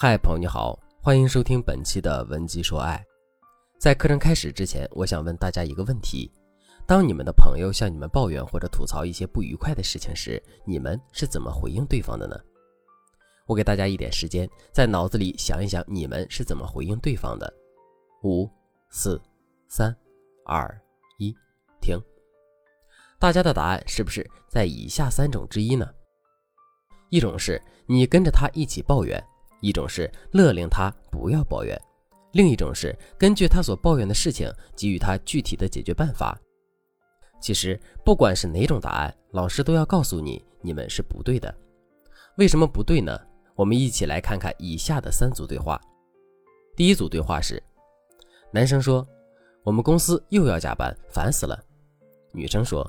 嗨，朋友你好，欢迎收听本期的文姬说爱。在课程开始之前，我想问大家一个问题：当你们的朋友向你们抱怨或者吐槽一些不愉快的事情时，你们是怎么回应对方的呢？我给大家一点时间，在脑子里想一想，你们是怎么回应对方的。五、四、三、二、一，停。大家的答案是不是在以下三种之一呢？一种是你跟着他一起抱怨。一种是勒令他不要抱怨，另一种是根据他所抱怨的事情给予他具体的解决办法。其实不管是哪种答案，老师都要告诉你，你们是不对的。为什么不对呢？我们一起来看看以下的三组对话。第一组对话是：男生说：“我们公司又要加班，烦死了。”女生说：“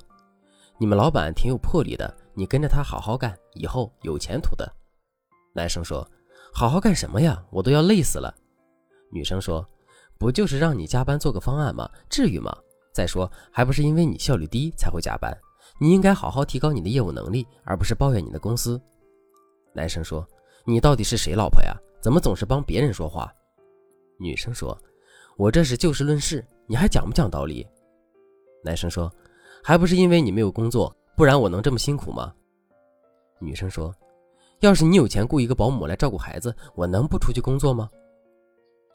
你们老板挺有魄力的，你跟着他好好干，以后有前途的。”男生说。好好干什么呀？我都要累死了。女生说：“不就是让你加班做个方案吗？至于吗？再说，还不是因为你效率低才会加班。你应该好好提高你的业务能力，而不是抱怨你的公司。”男生说：“你到底是谁老婆呀？怎么总是帮别人说话？”女生说：“我这是就事论事，你还讲不讲道理？”男生说：“还不是因为你没有工作，不然我能这么辛苦吗？”女生说。要是你有钱雇一个保姆来照顾孩子，我能不出去工作吗？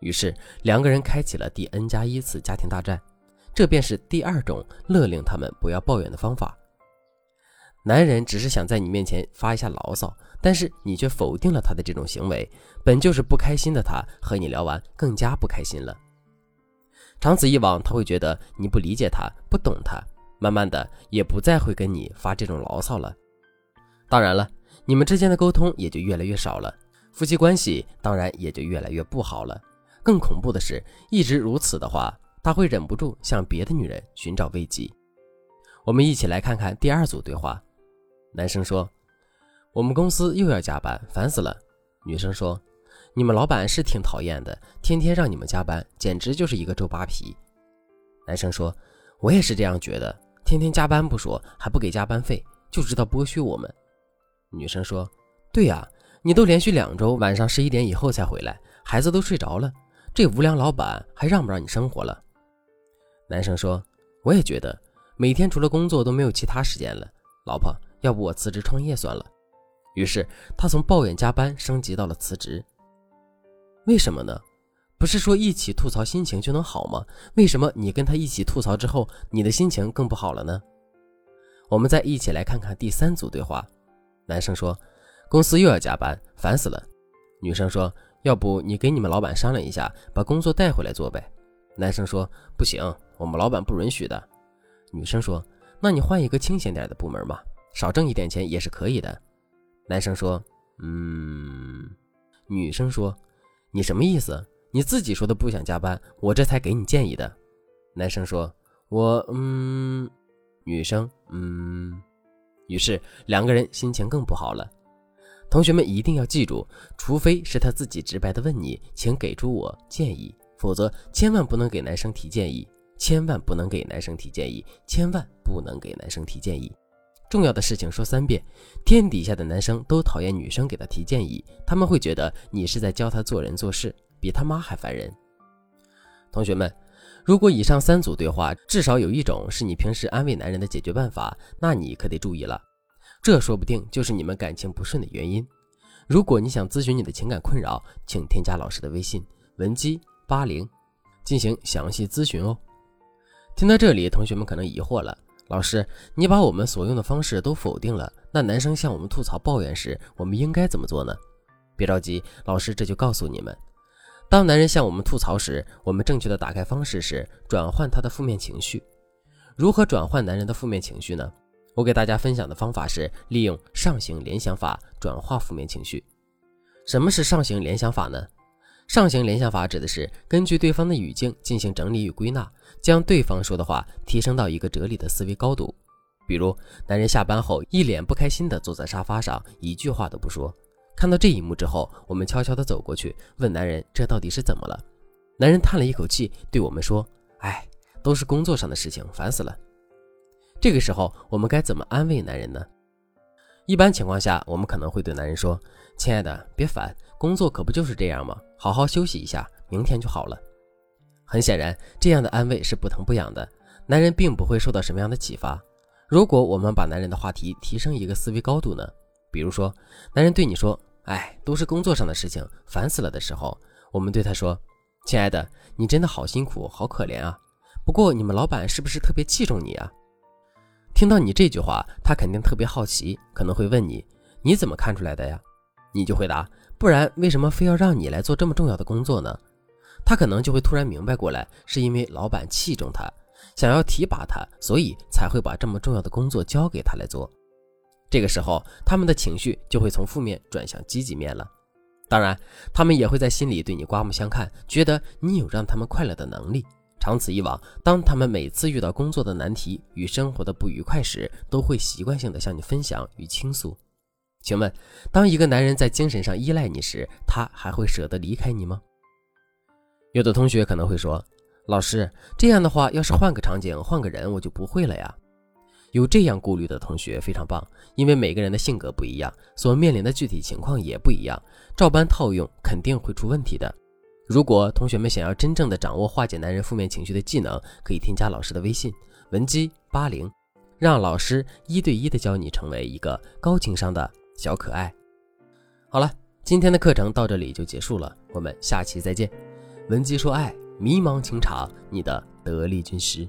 于是两个人开启了第 n 加一次家庭大战，这便是第二种勒令他们不要抱怨的方法。男人只是想在你面前发一下牢骚，但是你却否定了他的这种行为，本就是不开心的他和你聊完更加不开心了。长此以往，他会觉得你不理解他，不懂他，慢慢的也不再会跟你发这种牢骚了。当然了。你们之间的沟通也就越来越少了，夫妻关系当然也就越来越不好了。更恐怖的是，一直如此的话，他会忍不住向别的女人寻找慰藉。我们一起来看看第二组对话。男生说：“我们公司又要加班，烦死了。”女生说：“你们老板是挺讨厌的，天天让你们加班，简直就是一个周扒皮。”男生说：“我也是这样觉得，天天加班不说，还不给加班费，就知道剥削我们。”女生说：“对呀，你都连续两周晚上十一点以后才回来，孩子都睡着了，这无良老板还让不让你生活了？”男生说：“我也觉得，每天除了工作都没有其他时间了。老婆，要不我辞职创业算了。”于是他从抱怨加班升级到了辞职。为什么呢？不是说一起吐槽心情就能好吗？为什么你跟他一起吐槽之后，你的心情更不好了呢？我们再一起来看看第三组对话。男生说：“公司又要加班，烦死了。”女生说：“要不你给你们老板商量一下，把工作带回来做呗。”男生说：“不行，我们老板不允许的。”女生说：“那你换一个清闲点的部门嘛，少挣一点钱也是可以的。”男生说：“嗯。”女生说：“你什么意思？你自己说的不想加班，我这才给你建议的。”男生说：“我……嗯。”女生：“嗯。”于是两个人心情更不好了。同学们一定要记住，除非是他自己直白的问你，请给出我建议，否则千万不能给男生提建议，千万不能给男生提建议，千万不能给男生提建议。重要的事情说三遍：天底下的男生都讨厌女生给他提建议，他们会觉得你是在教他做人做事，比他妈还烦人。同学们。如果以上三组对话至少有一种是你平时安慰男人的解决办法，那你可得注意了，这说不定就是你们感情不顺的原因。如果你想咨询你的情感困扰，请添加老师的微信文姬八零，进行详细咨询哦。听到这里，同学们可能疑惑了，老师，你把我们所用的方式都否定了，那男生向我们吐槽抱怨时，我们应该怎么做呢？别着急，老师这就告诉你们。当男人向我们吐槽时，我们正确的打开方式是转换他的负面情绪。如何转换男人的负面情绪呢？我给大家分享的方法是利用上行联想法转化负面情绪。什么是上行联想法呢？上行联想法指的是根据对方的语境进行整理与归纳，将对方说的话提升到一个哲理的思维高度。比如，男人下班后一脸不开心地坐在沙发上，一句话都不说。看到这一幕之后，我们悄悄地走过去，问男人：“这到底是怎么了？”男人叹了一口气，对我们说：“哎，都是工作上的事情，烦死了。”这个时候，我们该怎么安慰男人呢？一般情况下，我们可能会对男人说：“亲爱的，别烦，工作可不就是这样吗？好好休息一下，明天就好了。”很显然，这样的安慰是不疼不痒的，男人并不会受到什么样的启发。如果我们把男人的话题提升一个思维高度呢？比如说，男人对你说：“哎，都是工作上的事情，烦死了”的时候，我们对他说：“亲爱的，你真的好辛苦，好可怜啊。不过你们老板是不是特别器重你啊？”听到你这句话，他肯定特别好奇，可能会问你：“你怎么看出来的呀？”你就回答：“不然为什么非要让你来做这么重要的工作呢？”他可能就会突然明白过来，是因为老板器重他，想要提拔他，所以才会把这么重要的工作交给他来做。这个时候，他们的情绪就会从负面转向积极面了。当然，他们也会在心里对你刮目相看，觉得你有让他们快乐的能力。长此以往，当他们每次遇到工作的难题与生活的不愉快时，都会习惯性的向你分享与倾诉。请问，当一个男人在精神上依赖你时，他还会舍得离开你吗？有的同学可能会说：“老师，这样的话，要是换个场景，换个人，我就不会了呀。”有这样顾虑的同学非常棒，因为每个人的性格不一样，所面临的具体情况也不一样，照搬套用肯定会出问题的。如果同学们想要真正的掌握化解男人负面情绪的技能，可以添加老师的微信文姬八零，让老师一对一的教你成为一个高情商的小可爱。好了，今天的课程到这里就结束了，我们下期再见。文姬说爱，迷茫情场，你的得力军师。